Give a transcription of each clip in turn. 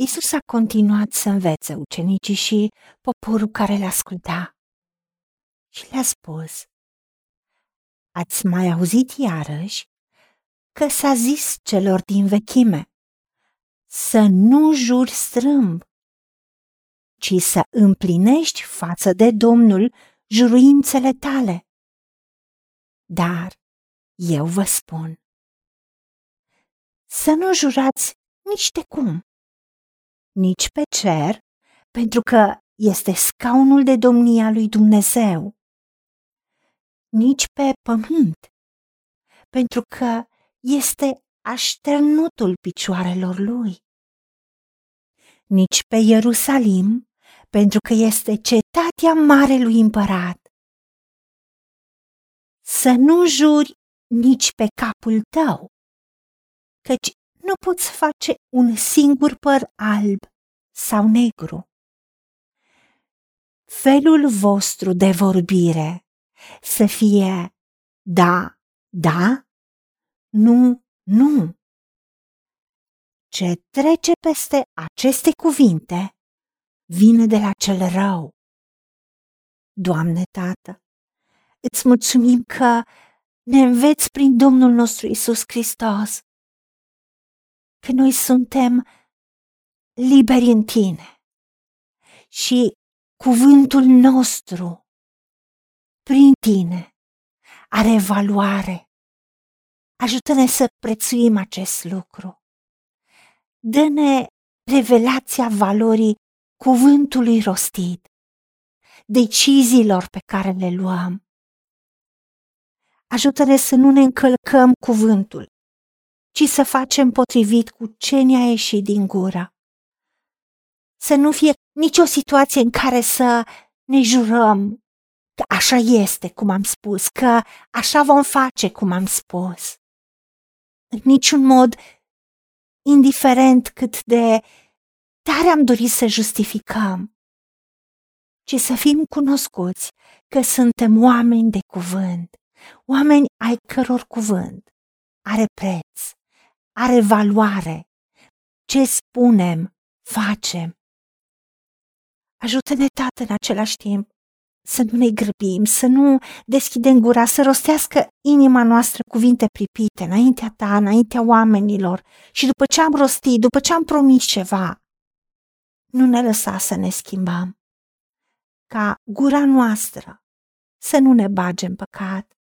Isus a continuat să învețe ucenicii și poporul care le asculta. Și le-a spus, Ați mai auzit iarăși că s-a zis celor din vechime, să nu juri strâmb, ci să împlinești față de Domnul juruințele tale. Dar eu vă spun, să nu jurați nici de cum, nici pe cer, pentru că este scaunul de domnia lui Dumnezeu, nici pe pământ, pentru că este așternutul picioarelor lui, nici pe Ierusalim, pentru că este cetatea marelui împărat. Să nu juri nici pe capul tău, căci nu poți face un singur păr alb sau negru. Felul vostru de vorbire să fie da, da, nu, nu. Ce trece peste aceste cuvinte vine de la cel rău. Doamne Tată, îți mulțumim că ne înveți prin Domnul nostru Isus Hristos că noi suntem liberi în Tine și cuvântul nostru prin Tine are valoare. Ajută-ne să prețuim acest lucru. Dă-ne revelația valorii cuvântului rostit, deciziilor pe care le luăm. Ajută-ne să nu ne încălcăm cuvântul, ci să facem potrivit cu ce ne-a ieșit din gură. Să nu fie nicio situație în care să ne jurăm că așa este, cum am spus, că așa vom face, cum am spus. În niciun mod, indiferent cât de tare am dorit să justificăm, ci să fim cunoscuți că suntem oameni de cuvânt, oameni ai căror cuvânt are preț, are valoare. Ce spunem, facem. Ajută-ne, Tată, în același timp, să nu ne grăbim, să nu deschidem gura, să rostească inima noastră cuvinte pripite înaintea ta, înaintea oamenilor și după ce am rostit, după ce am promis ceva, nu ne lăsa să ne schimbăm. Ca gura noastră să nu ne bage în păcat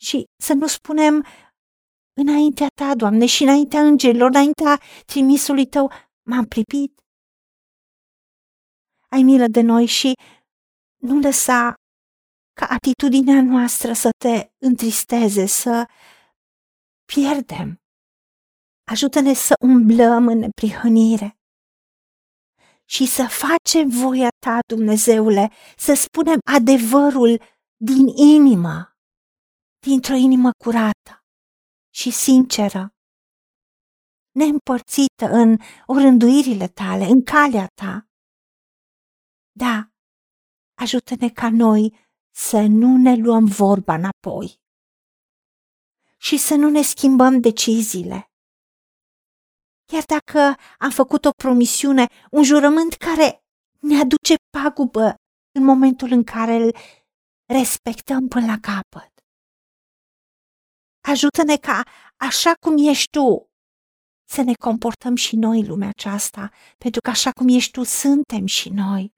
și să nu spunem înaintea ta, Doamne, și înaintea îngerilor, înaintea trimisului tău, m-am pripit. Ai milă de noi și nu lăsa ca atitudinea noastră să te întristeze, să pierdem. Ajută-ne să umblăm în neprihănire și să facem voia ta, Dumnezeule, să spunem adevărul din inimă, dintr-o inimă curată și sinceră, neîmpărțită în orânduirile tale, în calea ta. Da, ajută-ne ca noi să nu ne luăm vorba înapoi și să nu ne schimbăm deciziile. Chiar dacă am făcut o promisiune, un jurământ care ne aduce pagubă în momentul în care îl respectăm până la capăt. Ajută-ne ca, așa cum ești tu, să ne comportăm și noi în lumea aceasta, pentru că așa cum ești tu, suntem și noi.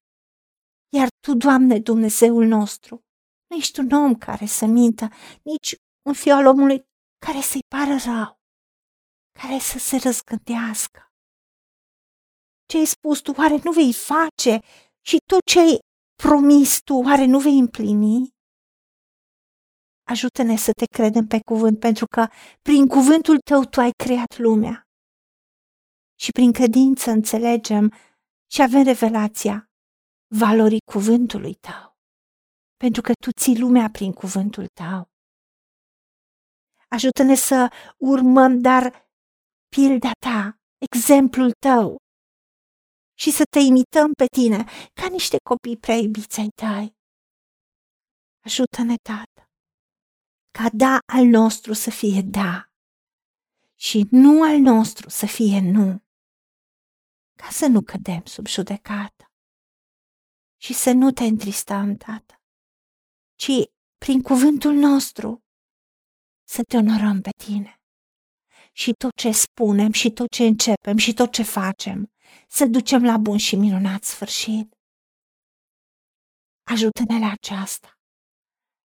Iar tu, Doamne, Dumnezeul nostru, nu ești un om care să mintă, nici un fiu al omului care să-i pară rău, care să se răzgândească. Ce ai spus tu, oare nu vei face și tot ce ai promis tu, oare nu vei împlini? Ajută-ne să te credem pe cuvânt, pentru că prin cuvântul tău tu ai creat lumea. Și prin credință înțelegem și avem revelația valorii cuvântului tău, pentru că tu ții lumea prin cuvântul tău. Ajută-ne să urmăm, dar pilda ta, exemplul tău, și să te imităm pe tine ca niște copii prea iubiți ai tăi. Ajută-ne, Tată, ca da al nostru să fie da și nu al nostru să fie nu. ca să nu cădem sub judecată și să nu te întristăm, Tată, ci prin cuvântul nostru să te onorăm pe tine. Și tot ce spunem, și tot ce începem, și tot ce facem, să ducem la bun și minunat sfârșit. Ajută-ne la aceasta.